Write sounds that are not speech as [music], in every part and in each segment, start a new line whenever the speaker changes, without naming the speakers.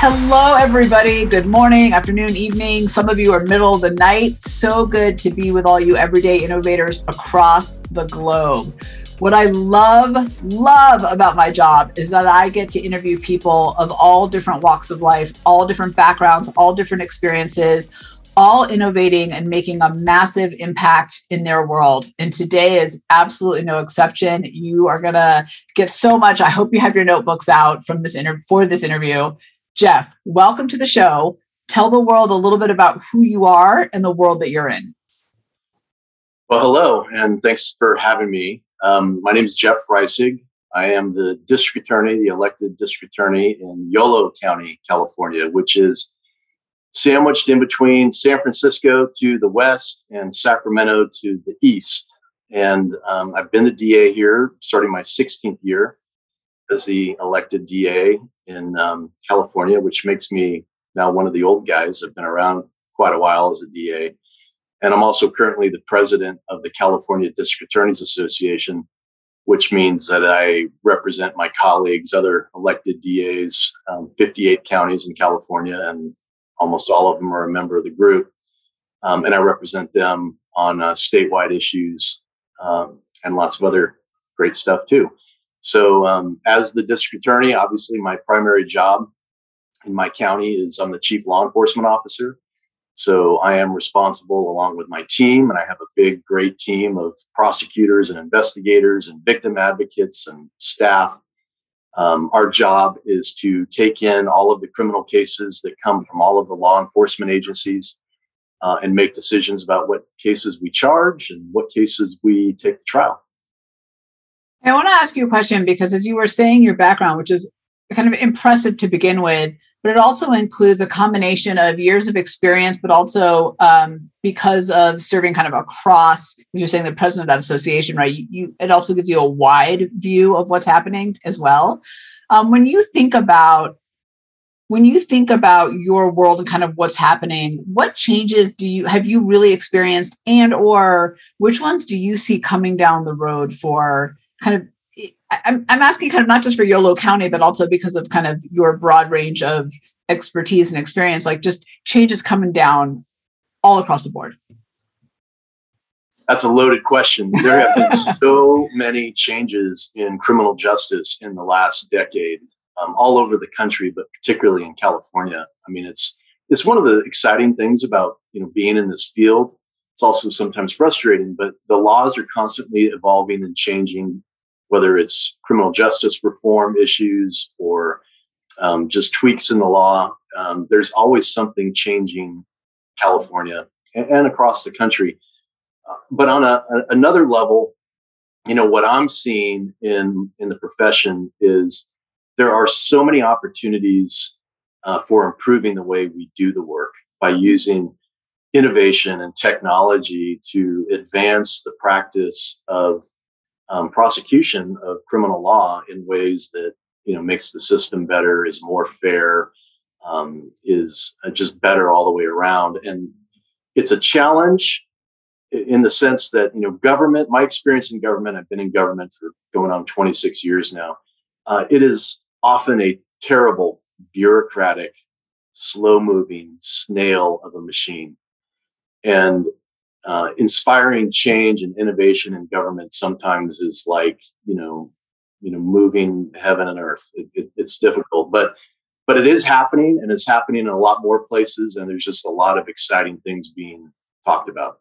Hello, everybody. Good morning, afternoon, evening. Some of you are middle of the night. So good to be with all you everyday innovators across the globe. What I love, love about my job is that I get to interview people of all different walks of life, all different backgrounds, all different experiences, all innovating and making a massive impact in their world. And today is absolutely no exception. You are going to get so much. I hope you have your notebooks out from this inter- for this interview Jeff, welcome to the show. Tell the world a little bit about who you are and the world that you're in.
Well, hello, and thanks for having me. Um, my name is Jeff Reisig. I am the district attorney, the elected district attorney in Yolo County, California, which is sandwiched in between San Francisco to the west and Sacramento to the east. And um, I've been the DA here starting my 16th year as the elected DA in um, California, which makes me now one of the old guys. I've been around quite a while as a DA. And I'm also currently the president of the California District Attorneys Association, which means that I represent my colleagues, other elected DAs, um, 58 counties in California, and almost all of them are a member of the group. Um, and I represent them on uh, statewide issues um, and lots of other great stuff too. So, um, as the district attorney, obviously my primary job in my county is I'm the chief law enforcement officer. So, I am responsible along with my team, and I have a big, great team of prosecutors and investigators and victim advocates and staff. Um, our job is to take in all of the criminal cases that come from all of the law enforcement agencies uh, and make decisions about what cases we charge and what cases we take to trial.
I want to ask you a question because as you were saying your background, which is kind of impressive to begin with, but it also includes a combination of years of experience, but also um, because of serving kind of across, you're saying the president of that association, right? You, you, it also gives you a wide view of what's happening as well. Um, when you think about when you think about your world and kind of what's happening what changes do you have you really experienced and or which ones do you see coming down the road for kind of I'm, I'm asking kind of not just for Yolo County, but also because of kind of your broad range of expertise and experience, like just changes coming down all across the board.
That's a loaded question. There have been [laughs] so many changes in criminal justice in the last decade, um, all over the country, but particularly in California. I mean, it's it's one of the exciting things about you know being in this field. It's also sometimes frustrating, but the laws are constantly evolving and changing whether it's criminal justice reform issues or um, just tweaks in the law. Um, there's always something changing California and, and across the country. Uh, but on a, a, another level, you know what I'm seeing in in the profession is there are so many opportunities uh, for improving the way we do the work by using innovation and technology to advance the practice of um, prosecution of criminal law in ways that you know makes the system better, is more fair, um, is uh, just better all the way around. And it's a challenge in the sense that you know government. My experience in government, I've been in government for going on 26 years now. Uh, it is often a terrible bureaucratic, slow-moving snail of a machine, and uh, inspiring change and innovation in government sometimes is like you know you know moving heaven and earth. It, it, it's difficult but but it is happening and it's happening in a lot more places and there's just a lot of exciting things being talked about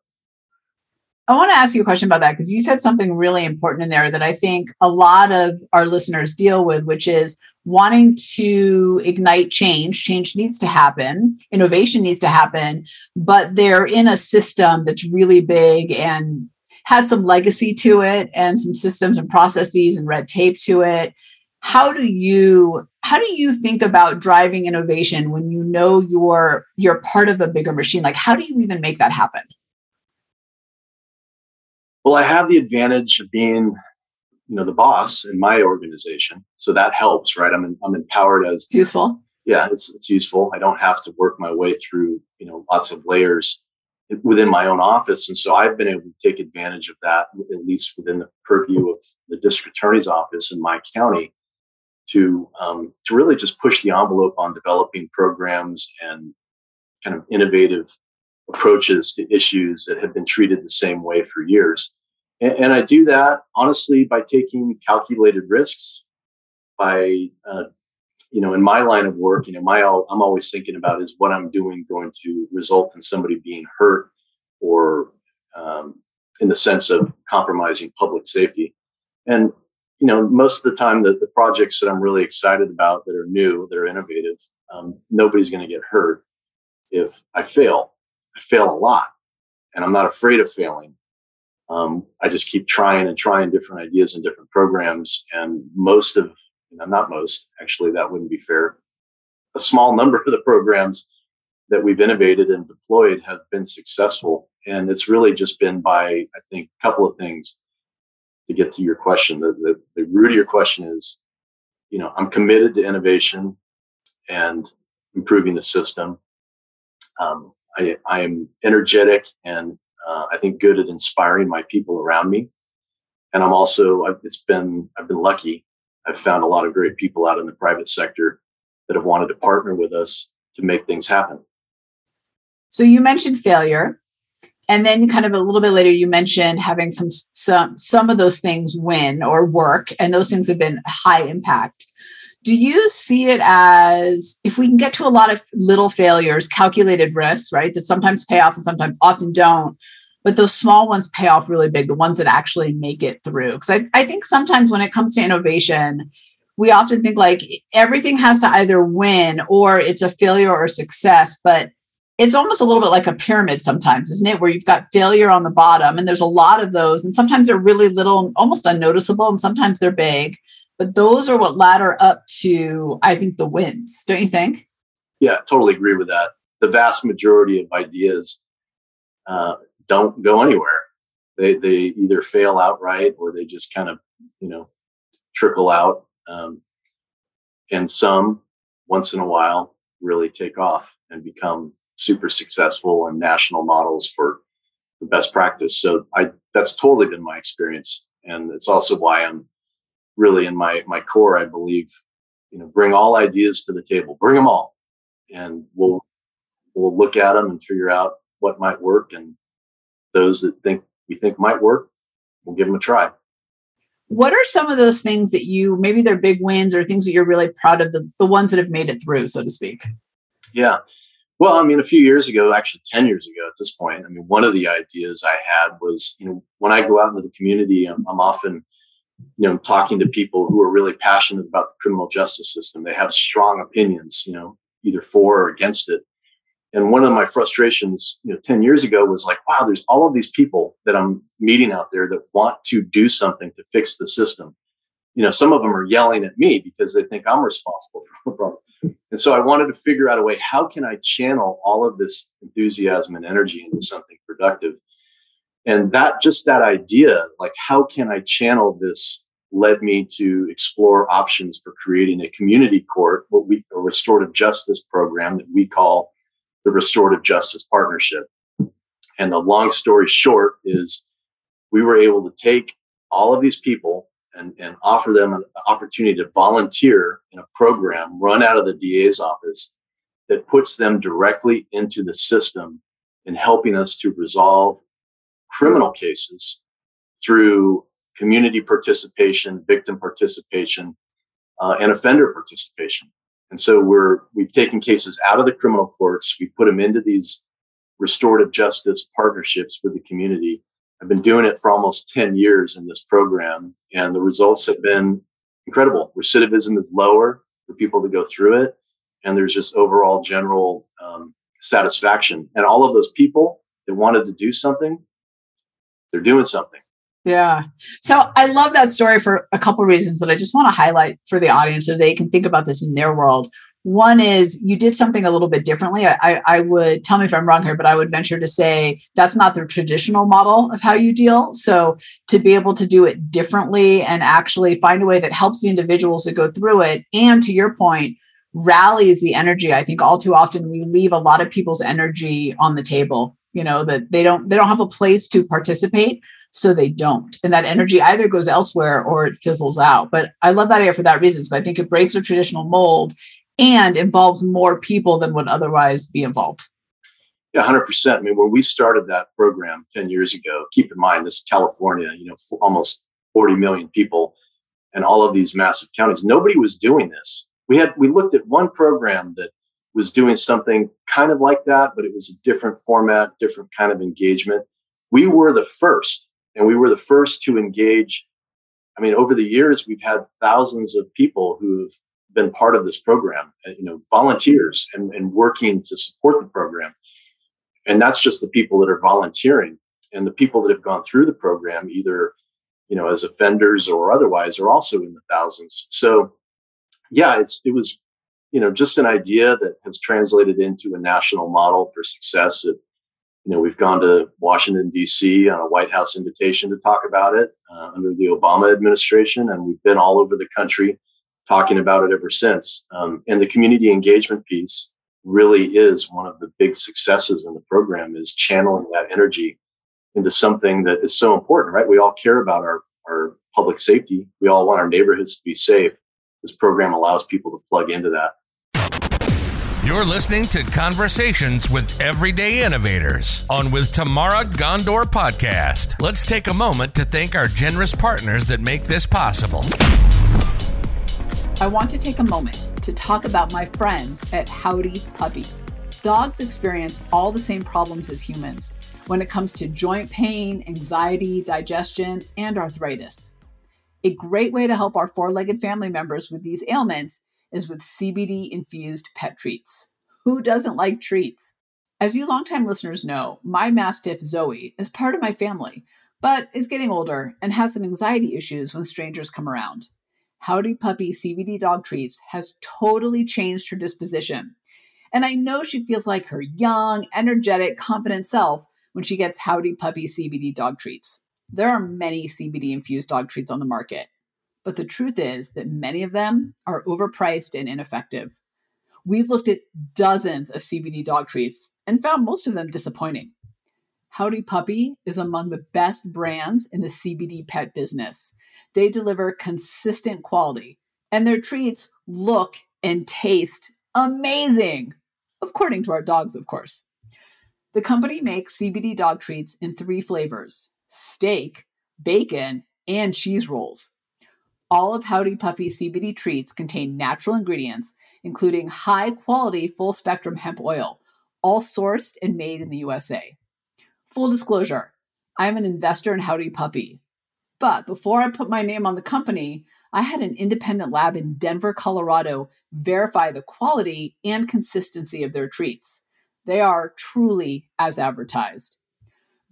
I want to ask you a question about that because you said something really important in there that I think a lot of our listeners deal with, which is wanting to ignite change. Change needs to happen, innovation needs to happen, but they're in a system that's really big and has some legacy to it and some systems and processes and red tape to it. how do you how do you think about driving innovation when you know you're you're part of a bigger machine like how do you even make that happen
well i have the advantage of being you know the boss in my organization so that helps right? I'm, I'm empowered as
useful.
Yeah it's, it's useful. I don't have to work my way through you know lots of layers within my own office and so i've been able to take advantage of that at least within the purview of the district attorney's office in my county to um, to really just push the envelope on developing programs and kind of innovative approaches to issues that have been treated the same way for years. And, and I do that honestly by taking calculated risks. By uh, you know, in my line of work, you know, my I'm always thinking about is what I'm doing going to result in somebody being hurt or um, in the sense of compromising public safety. And you know, most of the time, the, the projects that I'm really excited about that are new, that are innovative, um, nobody's going to get hurt if I fail. I fail a lot, and I'm not afraid of failing. Um, I just keep trying and trying different ideas and different programs, and most of, you know, not most, actually, that wouldn't be fair. A small number [laughs] of the programs that we've innovated and deployed have been successful, and it's really just been by, I think, a couple of things to get to your question. The, the, the root of your question is, you know, I'm committed to innovation and improving the system. Um, I, I, am energetic and uh, I think good at inspiring my people around me. And I'm also, I've, it's been, I've been lucky. I've found a lot of great people out in the private sector that have wanted to partner with us to make things happen.
So you mentioned failure and then kind of a little bit later you mentioned having some some some of those things win or work and those things have been high impact do you see it as if we can get to a lot of little failures calculated risks right that sometimes pay off and sometimes often don't but those small ones pay off really big the ones that actually make it through because I, I think sometimes when it comes to innovation we often think like everything has to either win or it's a failure or success but it's almost a little bit like a pyramid sometimes, isn't it? Where you've got failure on the bottom, and there's a lot of those, and sometimes they're really little, almost unnoticeable, and sometimes they're big. But those are what ladder up to, I think, the wins, don't you think?
Yeah, totally agree with that. The vast majority of ideas uh, don't go anywhere. They they either fail outright or they just kind of you know trickle out, um, and some once in a while really take off and become super successful and national models for the best practice. So I that's totally been my experience, and it's also why I'm really in my my core. I believe you know bring all ideas to the table, bring them all, and we'll we'll look at them and figure out what might work, and those that think we think might work, we'll give them a try.
What are some of those things that you maybe they're big wins or things that you're really proud of the the ones that have made it through, so to speak?
Yeah. Well, I mean, a few years ago, actually 10 years ago at this point, I mean, one of the ideas I had was, you know, when I go out into the community, I'm, I'm often, you know, talking to people who are really passionate about the criminal justice system. They have strong opinions, you know, either for or against it. And one of my frustrations, you know, 10 years ago was like, wow, there's all of these people that I'm meeting out there that want to do something to fix the system. You know, some of them are yelling at me because they think I'm responsible for the problem. And so I wanted to figure out a way how can I channel all of this enthusiasm and energy into something productive? And that just that idea, like how can I channel this led me to explore options for creating a community court, what we a restorative justice program that we call the Restorative Justice Partnership. And the long story short is we were able to take all of these people and, and offer them an opportunity to volunteer in a program run out of the DA's office that puts them directly into the system in helping us to resolve criminal cases through community participation, victim participation, uh, and offender participation. And so we're we've taken cases out of the criminal courts, we put them into these restorative justice partnerships with the community, I've been doing it for almost 10 years in this program, and the results have been incredible. Recidivism is lower for people to go through it, and there's just overall general um, satisfaction. And all of those people that wanted to do something, they're doing something.
Yeah. So I love that story for a couple reasons that I just want to highlight for the audience so they can think about this in their world. One is you did something a little bit differently. I, I, would tell me if I'm wrong here, but I would venture to say that's not the traditional model of how you deal. So to be able to do it differently and actually find a way that helps the individuals that go through it, and to your point, rallies the energy. I think all too often we leave a lot of people's energy on the table. You know that they don't they don't have a place to participate, so they don't, and that energy either goes elsewhere or it fizzles out. But I love that idea for that reason. So I think it breaks a traditional mold and involves more people than would otherwise be involved.
Yeah, 100%. I mean, when we started that program 10 years ago, keep in mind, this is California, you know, almost 40 million people and all of these massive counties. Nobody was doing this. We had, we looked at one program that was doing something kind of like that, but it was a different format, different kind of engagement. We were the first, and we were the first to engage. I mean, over the years, we've had thousands of people who've been part of this program, uh, you know, volunteers and, and working to support the program. And that's just the people that are volunteering. And the people that have gone through the program, either, you know, as offenders or otherwise, are also in the thousands. So yeah, it's it was, you know, just an idea that has translated into a national model for success. It, you know, we've gone to Washington D.C. on a White House invitation to talk about it uh, under the Obama administration, and we've been all over the country talking about it ever since. Um, and the community engagement piece really is one of the big successes in the program is channeling that energy into something that is so important, right? We all care about our, our public safety. We all want our neighborhoods to be safe. This program allows people to plug into that.
You're listening to Conversations with Everyday Innovators on With Tamara Ghandour podcast. Let's take a moment to thank our generous partners that make this possible.
I want to take a moment to talk about my friends at Howdy Puppy. Dogs experience all the same problems as humans when it comes to joint pain, anxiety, digestion, and arthritis. A great way to help our four legged family members with these ailments is with CBD infused pet treats. Who doesn't like treats? As you longtime listeners know, my Mastiff Zoe is part of my family, but is getting older and has some anxiety issues when strangers come around. Howdy Puppy CBD dog treats has totally changed her disposition. And I know she feels like her young, energetic, confident self when she gets Howdy Puppy CBD dog treats. There are many CBD infused dog treats on the market, but the truth is that many of them are overpriced and ineffective. We've looked at dozens of CBD dog treats and found most of them disappointing. Howdy Puppy is among the best brands in the CBD pet business they deliver consistent quality, and their treats look and taste amazing, according to our dogs, of course. The company makes CBD dog treats in three flavors steak, bacon, and cheese rolls. All of Howdy Puppy CBD treats contain natural ingredients, including high quality full spectrum hemp oil, all sourced and made in the USA. Full disclosure I'm an investor in Howdy Puppy, but before I put my name on the company, I had an independent lab in Denver, Colorado verify the quality and consistency of their treats. They are truly as advertised.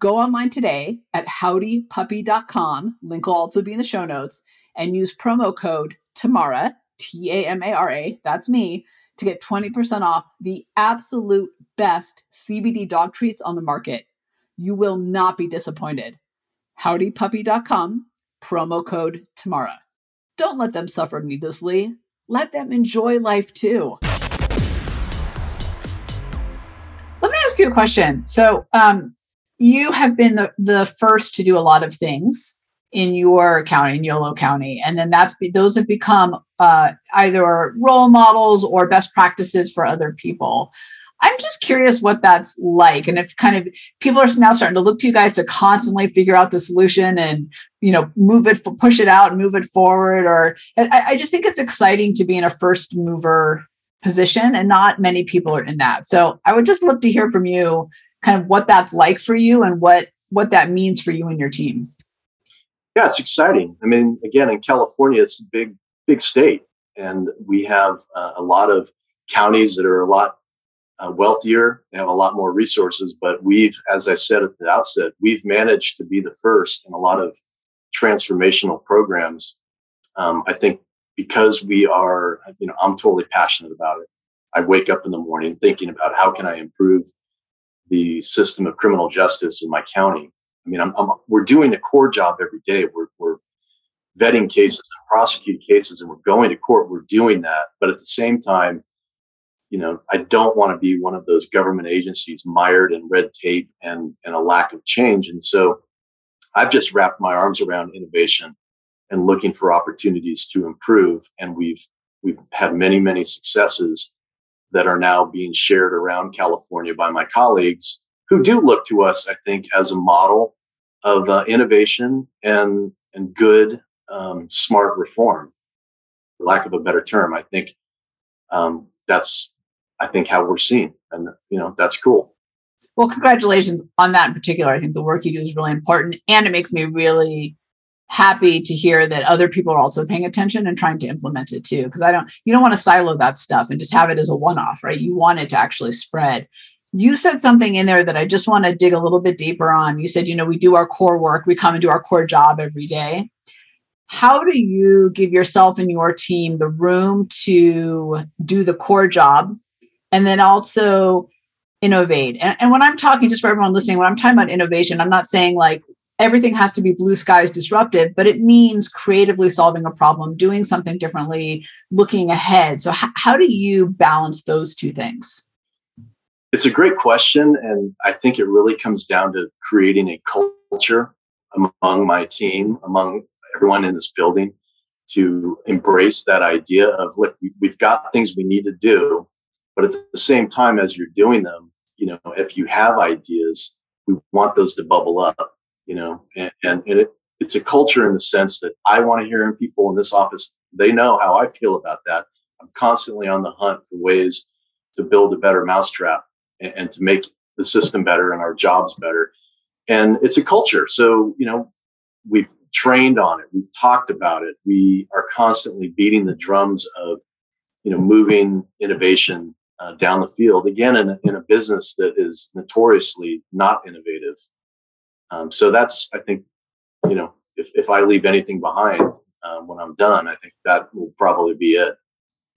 Go online today at howdypuppy.com, link will also be in the show notes, and use promo code TAMARA, T A M A R A, that's me, to get 20% off the absolute best CBD dog treats on the market. You will not be disappointed howdypuppy.com, promo code Tamara. Don't let them suffer needlessly. Let them enjoy life too. Let me ask you a question. So, um, you have been the, the first to do a lot of things in your county, in Yolo County, and then that's those have become uh, either role models or best practices for other people. I'm just curious what that's like, and if kind of people are now starting to look to you guys to constantly figure out the solution and you know move it, push it out, and move it forward. Or I, I just think it's exciting to be in a first mover position, and not many people are in that. So I would just love to hear from you, kind of what that's like for you, and what what that means for you and your team.
Yeah, it's exciting. I mean, again, in California, it's a big, big state, and we have uh, a lot of counties that are a lot uh, wealthier, they have a lot more resources. But we've, as I said at the outset, we've managed to be the first in a lot of transformational programs. Um, I think because we are, you know, I'm totally passionate about it. I wake up in the morning thinking about how can I improve the system of criminal justice in my county. I mean, I'm, I'm, we're doing the core job every day. We're, we're vetting cases and prosecuting cases, and we're going to court. We're doing that, but at the same time, you know, I don't want to be one of those government agencies mired in red tape and and a lack of change. And so, I've just wrapped my arms around innovation and looking for opportunities to improve. And we've we've had many many successes that are now being shared around California by my colleagues who do look to us, I think, as a model of uh, innovation and and good, um, smart reform. For lack of a better term, I think um, that's I think how we're seen, and you know that's cool.
Well, congratulations on that in particular. I think the work you do is really important, and it makes me really happy to hear that other people are also paying attention and trying to implement it too because i don't you don't want to silo that stuff and just have it as a one-off right? You want it to actually spread. You said something in there that i just want to dig a little bit deeper on. You said you know we do our core work we come and do our core job every day. How do you give yourself and your team the room to do the core job and then also innovate? And, and when i'm talking just for everyone listening when i'm talking about innovation i'm not saying like everything has to be blue skies disruptive, but it means creatively solving a problem, doing something differently, looking ahead. So, h- how do you balance those two things?
It's a great question. And I think it really comes down to creating a culture among my team, among everyone in this building to embrace that idea of look, we've got things we need to do, but at the same time, as you're doing them, you know, if you have ideas, we want those to bubble up you know, and, and, and it, it's a culture in the sense that I want to hear people in this office. They know how I feel about that. I'm constantly on the hunt for ways to build a better mousetrap and, and to make the system better and our jobs better. And it's a culture. So, you know, we've trained on it. We've talked about it. We are constantly beating the drums of, you know, moving innovation uh, down the field again in in a business that is notoriously not innovative um, so that's, I think, you know, if, if I leave anything behind um, when I'm done, I think that will probably be it.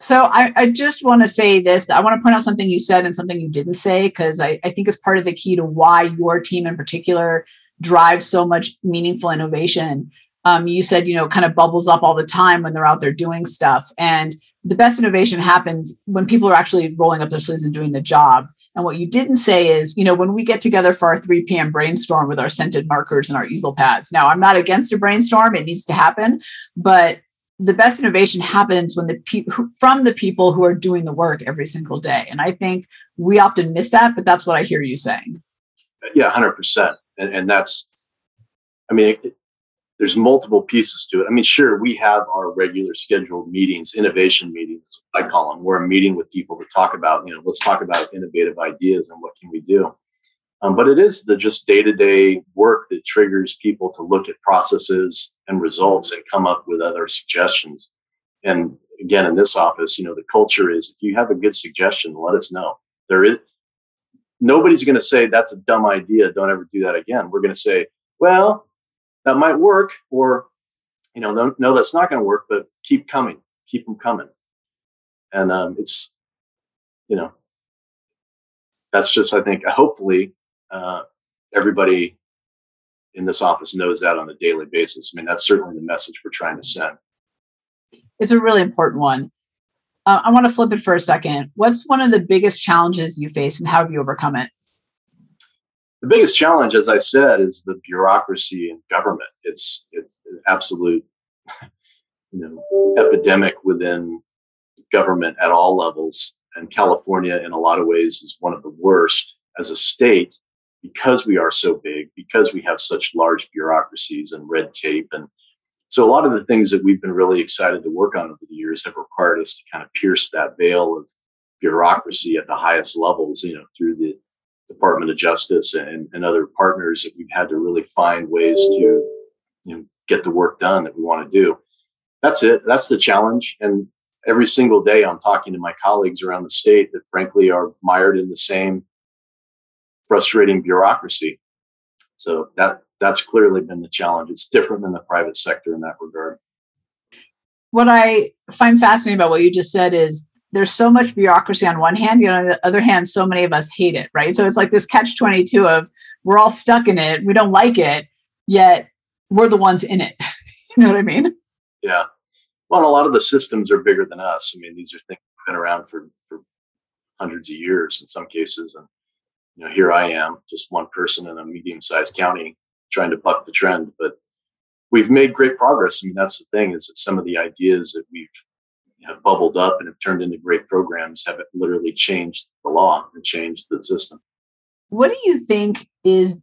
So I, I just want to say this. I want to point out something you said and something you didn't say, because I, I think is part of the key to why your team in particular drives so much meaningful innovation. Um, you said, you know, kind of bubbles up all the time when they're out there doing stuff. And the best innovation happens when people are actually rolling up their sleeves and doing the job. And what you didn't say is, you know, when we get together for our 3 p.m. brainstorm with our scented markers and our easel pads. Now, I'm not against a brainstorm, it needs to happen, but the best innovation happens when the people from the people who are doing the work every single day. And I think we often miss that, but that's what I hear you saying.
Yeah, 100%. And, and that's, I mean, it, there's multiple pieces to it. I mean, sure, we have our regular scheduled meetings, innovation meetings, I call them, where I'm meeting with people to talk about, you know, let's talk about innovative ideas and what can we do. Um, but it is the just day to day work that triggers people to look at processes and results and come up with other suggestions. And again, in this office, you know, the culture is if you have a good suggestion, let us know. There is nobody's going to say that's a dumb idea. Don't ever do that again. We're going to say, well, that might work or you know no, no that's not going to work but keep coming keep them coming. And um, it's you know that's just i think hopefully uh, everybody in this office knows that on a daily basis. I mean that's certainly the message we're trying to send.
It's a really important one. Uh, i want to flip it for a second. What's one of the biggest challenges you face and how have you overcome it
the biggest challenge, as I said, is the bureaucracy in government. It's it's an absolute, [laughs] you know, epidemic within government at all levels. And California, in a lot of ways, is one of the worst as a state because we are so big, because we have such large bureaucracies and red tape. And so a lot of the things that we've been really excited to work on over the years have required us to kind of pierce that veil of bureaucracy at the highest levels, you know, through the Department of Justice and, and other partners that we've had to really find ways to you know, get the work done that we want to do. That's it. That's the challenge. And every single day, I'm talking to my colleagues around the state that, frankly, are mired in the same frustrating bureaucracy. So that that's clearly been the challenge. It's different than the private sector in that regard.
What I find fascinating about what you just said is there's so much bureaucracy on one hand, you know, on the other hand, so many of us hate it, right? So it's like this catch 22 of we're all stuck in it, we don't like it, yet we're the ones in it. [laughs] you know what I mean?
Yeah. Well, a lot of the systems are bigger than us. I mean, these are things that have been around for, for hundreds of years in some cases. And, you know, here I am, just one person in a medium sized county trying to buck the trend. But we've made great progress. I mean, that's the thing is that some of the ideas that we've have bubbled up and have turned into great programs have literally changed the law and changed the system.
What do you think is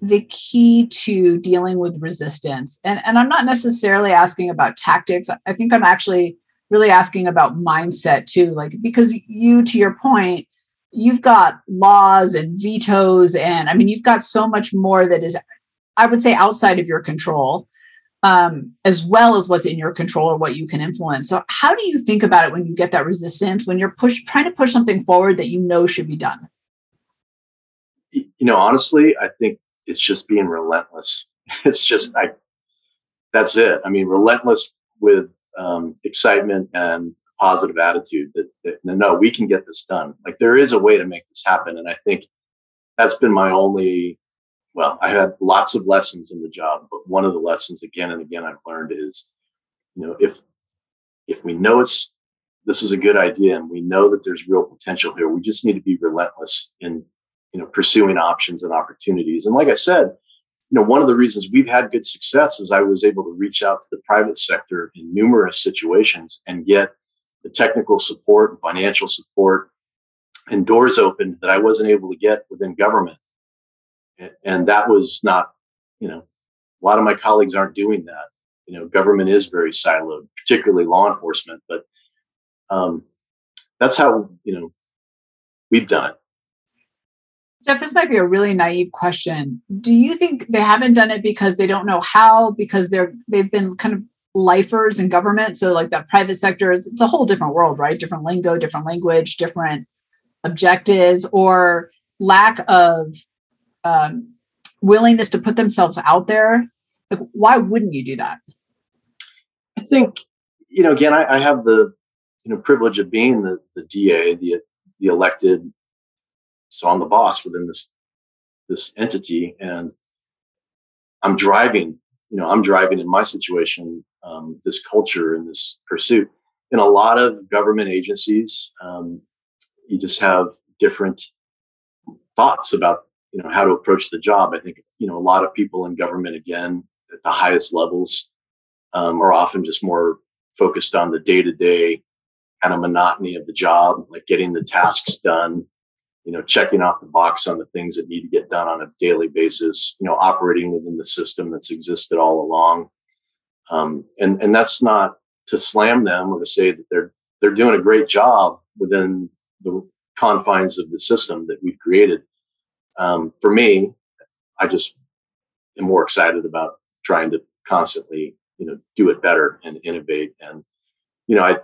the key to dealing with resistance? And, and I'm not necessarily asking about tactics. I think I'm actually really asking about mindset too. Like, because you, to your point, you've got laws and vetoes, and I mean, you've got so much more that is, I would say, outside of your control um, as well as what's in your control or what you can influence. So, how do you think about it when you get that resistance when you're push trying to push something forward that you know should be done?
You know, honestly, I think it's just being relentless. [laughs] It's just I. That's it. I mean, relentless with um, excitement and positive attitude. That, that no, we can get this done. Like there is a way to make this happen, and I think that's been my only well, I had lots of lessons in the job, but one of the lessons again and again I've learned is, you know, if if we know it's this is a good idea and we know that there's real potential here, we just need to be relentless in you know pursuing options and opportunities. And like I said, you know, one of the reasons we've had good success is I was able to reach out to the private sector in numerous situations and get the technical support and financial support and doors open that I wasn't able to get within government and that was not you know a lot of my colleagues aren't doing that. You know government is very siloed particularly law enforcement but um, that's how you know we've done it.
Jeff this might be a really naive question. Do you think they haven't done it because they don't know how because they're they've been kind of lifers in government? So like that private sector is it's a whole different world right? Different lingo different language different objectives or lack of um, willingness to put themselves out there like why wouldn't you do that?
I think you know again i, I have the you know privilege of being the, the da the the elected so i'm the boss within this this entity and i'm driving you know i'm driving in my situation um, this culture and this pursuit. In a lot of government agencies um, you just have different thoughts about you know how to approach the job. I think you know a lot of people in government again at the highest levels um, are often just more focused on the day to day kind of monotony of the job, like getting the tasks done, you know, checking off the box on the things that need to get done on a daily basis, you know, operating within the system that's existed all along. Um, and and that's not to slam them or to say that they're they're doing a great job within the confines of the system that we've created um, for me, I just am more excited about trying to constantly, you know, do it better and innovate. And, you know, I,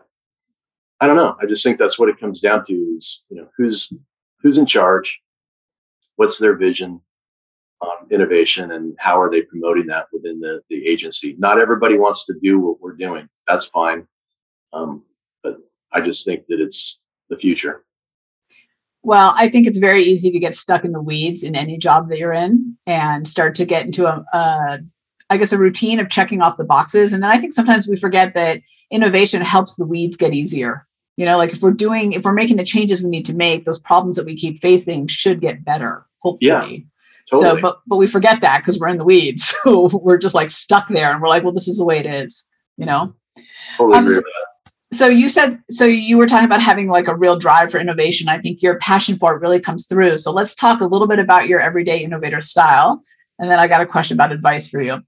I don't know. I just think that's what it comes down to is, you know, who's, who's in charge, what's their vision on innovation and how are they promoting that within the, the agency? Not everybody wants to do what we're doing. That's fine. Um, but I just think that it's the future.
Well, I think it's very easy to get stuck in the weeds in any job that you're in and start to get into a, a I guess, a routine of checking off the boxes. And then I think sometimes we forget that innovation helps the weeds get easier. You know, like if we're doing, if we're making the changes we need to make, those problems that we keep facing should get better, hopefully.
Yeah, totally.
So, but but we forget that because we're in the weeds. [laughs] So we're just like stuck there, and we're like, well, this is the way it is. You know.
Totally um, agree with that
so you said so you were talking about having like a real drive for innovation. I think your passion for it really comes through. So let's talk a little bit about your everyday innovator style and then i got a question about advice for you.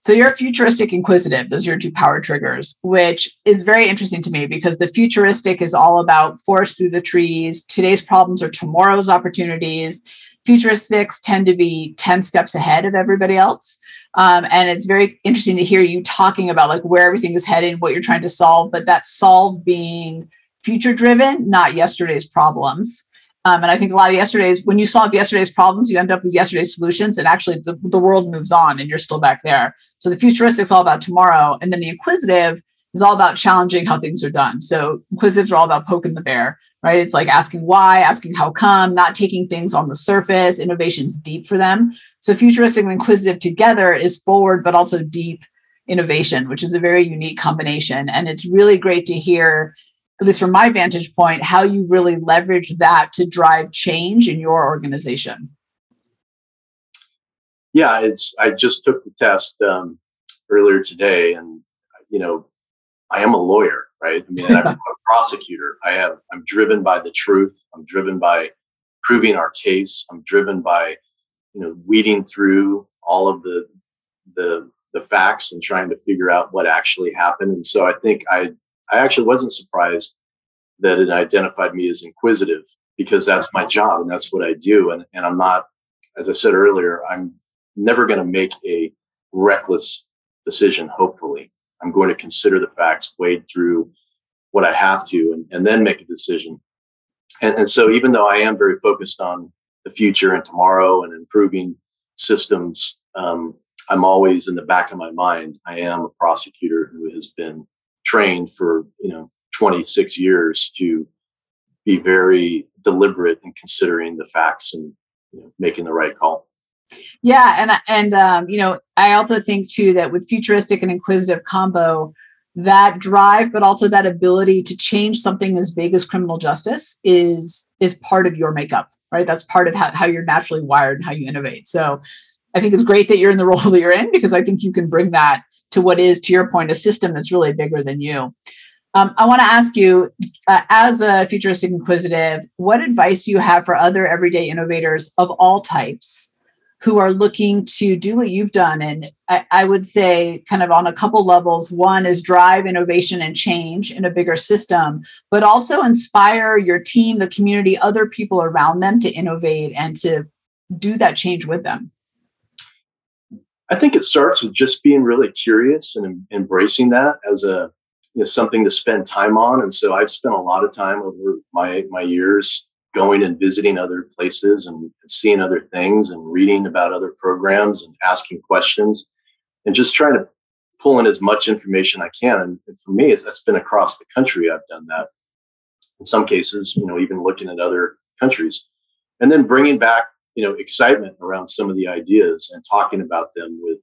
So you're futuristic inquisitive. Those are your two power triggers which is very interesting to me because the futuristic is all about forest through the trees. Today's problems are tomorrow's opportunities futuristics tend to be 10 steps ahead of everybody else um, and it's very interesting to hear you talking about like where everything is heading, what you're trying to solve, but that solve being future driven, not yesterday's problems. Um, and I think a lot of yesterday's, when you solve yesterday's problems, you end up with yesterday's solutions, and actually the, the world moves on and you're still back there. So the futuristic's all about tomorrow. And then the inquisitive is all about challenging how things are done. So inquisitives are all about poking the bear, right? It's like asking why, asking how come, not taking things on the surface. Innovation's deep for them. So futuristic and inquisitive together is forward, but also deep innovation, which is a very unique combination. And it's really great to hear, at least from my vantage point, how you really leverage that to drive change in your organization.
Yeah, it's. I just took the test um, earlier today, and you know, I am a lawyer, right? I mean, I'm [laughs] a prosecutor. I have. I'm driven by the truth. I'm driven by proving our case. I'm driven by, you know, weeding through all of the the the facts and trying to figure out what actually happened. And so I think I I actually wasn't surprised that it identified me as inquisitive because that's my job and that's what I do. And and I'm not, as I said earlier, I'm never going to make a reckless decision. Hopefully, I'm going to consider the facts, wade through what I have to, and, and then make a decision. And, and so, even though I am very focused on the future and tomorrow and improving systems, um, I'm always in the back of my mind. I am a prosecutor who has been trained for you know 26 years to be very deliberate in considering the facts and you know, making the right call.
Yeah, and and um, you know, I also think too that with futuristic and inquisitive combo, that drive, but also that ability to change something as big as criminal justice is is part of your makeup, right? That's part of how, how you're naturally wired and how you innovate. So I think it's great that you're in the [laughs] role that you're in because I think you can bring that to what is, to your point, a system that's really bigger than you. Um, I want to ask you, uh, as a futuristic inquisitive, what advice do you have for other everyday innovators of all types who are looking to do what you've done? And I, I would say, kind of on a couple levels. One is drive innovation and change in a bigger system, but also inspire your team, the community, other people around them to innovate and to do that change with them.
I think it starts with just being really curious and embracing that as a you know, something to spend time on. And so I've spent a lot of time over my my years going and visiting other places and seeing other things and reading about other programs and asking questions and just trying to pull in as much information I can. And, for me, that's been across the country. I've done that. In some cases, you know, even looking at other countries, and then bringing back you know excitement around some of the ideas and talking about them with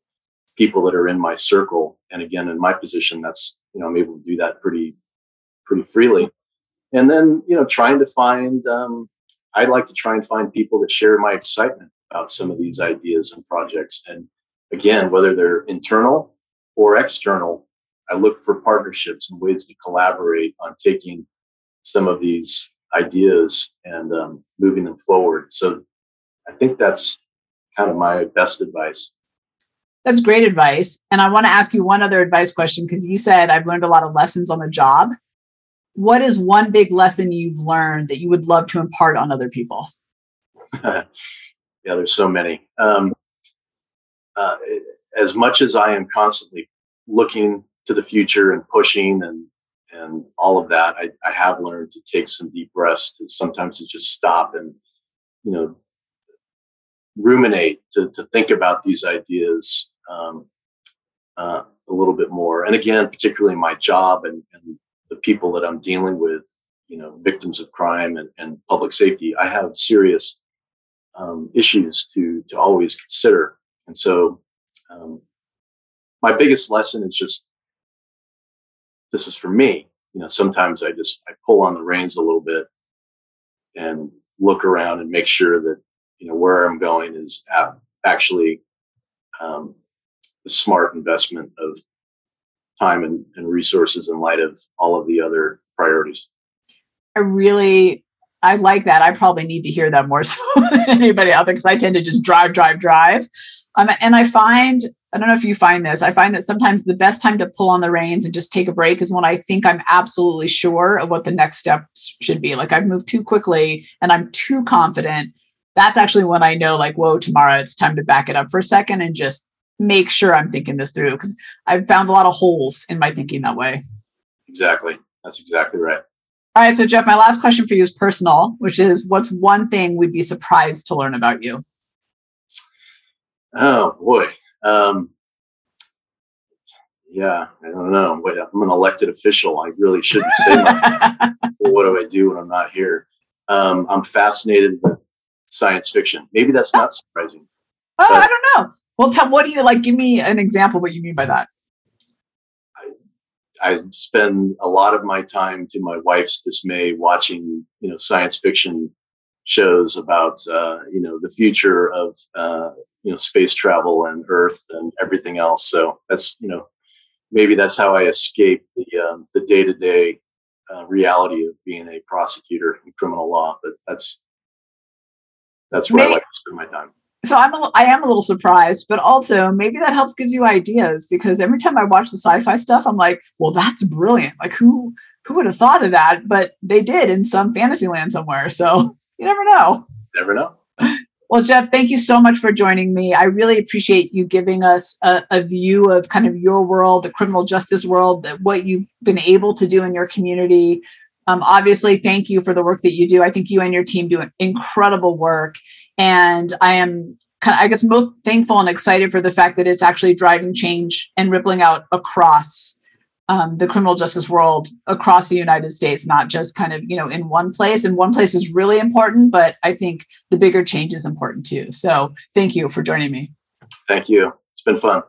people that are in my circle and again in my position that's you know i'm able to do that pretty pretty freely and then you know trying to find um, i'd like to try and find people that share my excitement about some of these ideas and projects and again whether they're internal or external i look for partnerships and ways to collaborate on taking some of these ideas and um, moving them forward so I think that's kind of my best advice.
That's great advice. And I want to ask you one other advice question because you said I've learned a lot of lessons on the job. What is one big lesson you've learned that you would love to impart on other people? [laughs]
yeah, there's so many. Um, uh, as much as I am constantly looking to the future and pushing and and all of that, I, I have learned to take some deep breaths. To sometimes to just stop and you know ruminate to, to think about these ideas um, uh, a little bit more. And again, particularly my job and, and, the people that I'm dealing with, you know, victims of crime and, and public safety, I have serious um, issues to to always consider. And so, um, my biggest lesson is just this is for me. You know, sometimes I just I pull on the reins a little bit and look around and make sure that you know where I'm going is actually um, a smart investment of time and, and resources in light of all of the other priorities.
I really I like that. I probably need to hear that more [laughs] so than anybody out there because I tend to just drive, drive, drive. Um, and I find, I don't know if you find this, I find that sometimes the best time to pull on the reins and just take a break is when I think I'm absolutely sure of what the next steps should be. Like I've moved too quickly and I'm too confident that's actually when I know, like, whoa, tomorrow it's time to back it up for a second and just make sure I'm thinking this through because I've found a lot of holes in my thinking that way.
Exactly. That's exactly right.
All right. So, Jeff, my last question for you is personal, which is what's one thing we'd be surprised to learn about you?
Oh, boy. Um, yeah, I don't know. Wait, I'm an elected official. I really shouldn't say that. [laughs] what do I do when I'm not here? Um, I'm fascinated with science fiction. Maybe that's not surprising.
Oh, I don't know. Well, tell what do you like? Give me an example. What you mean by that?
I, I spend a lot of my time, to my wife's dismay, watching you know science fiction shows about uh, you know the future of uh, you know space travel and Earth and everything else. So that's you know maybe that's how I escape the um, the day to day reality of being a prosecutor in criminal law. But that's that's where maybe, I like to spend my time.
So I'm a, I am a little surprised, but also maybe that helps gives you ideas because every time I watch the sci-fi stuff, I'm like, well, that's brilliant. Like who who would have thought of that? But they did in some fantasy land somewhere. So [laughs] you never know.
Never know.
Well, Jeff, thank you so much for joining me. I really appreciate you giving us a, a, view of kind of your world, the criminal justice world, that what you've been able to do in your community. Um, obviously, thank you for the work that you do. I think you and your team do incredible work, and I am kind of, I guess, most thankful and excited for the fact that it's actually driving change and rippling out across um, the criminal justice world across the United States, not just kind of, you know, in one place. And one place is really important, but I think the bigger change is important too. So thank you for joining me.
Thank you. It's been fun.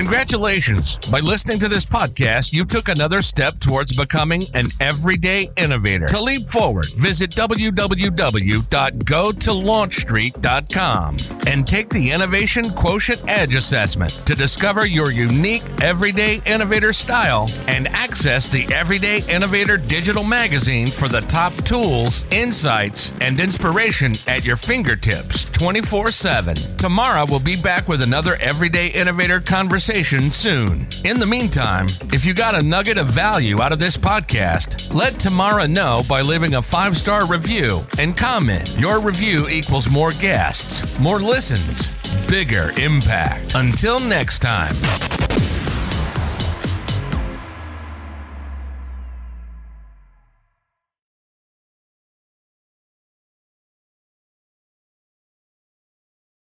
Congratulations. By listening to this podcast, you took another step towards becoming an everyday innovator. To leap forward, visit www.gotolaunchstreet.com and take the Innovation Quotient Edge assessment to discover your unique everyday innovator style and access the Everyday Innovator digital magazine for the top tools, insights, and inspiration at your fingertips 24 7. Tomorrow, we'll be back with another Everyday Innovator conversation conversation soon. In the meantime, if you got a nugget of value out of this podcast, let Tamara know by leaving a five star review and comment. Your review equals more guests, more listens, bigger impact. Until next time.